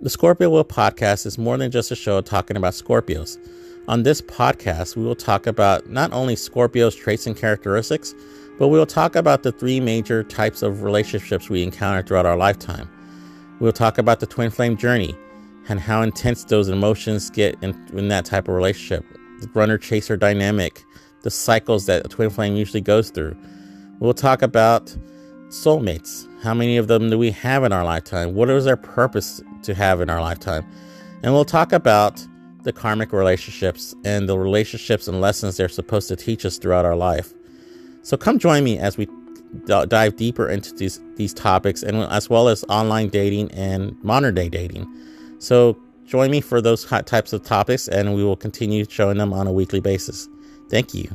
The Scorpio Will podcast is more than just a show talking about Scorpios. On this podcast, we will talk about not only Scorpio's traits and characteristics, but we will talk about the three major types of relationships we encounter throughout our lifetime. We will talk about the twin flame journey and how intense those emotions get in, in that type of relationship, the runner chaser dynamic, the cycles that a twin flame usually goes through. We'll talk about soulmates. How many of them do we have in our lifetime? What is their purpose to have in our lifetime? And we'll talk about the karmic relationships and the relationships and lessons they're supposed to teach us throughout our life. So come join me as we d- dive deeper into these these topics and as well as online dating and modern day dating. So join me for those types of topics and we will continue showing them on a weekly basis. Thank you.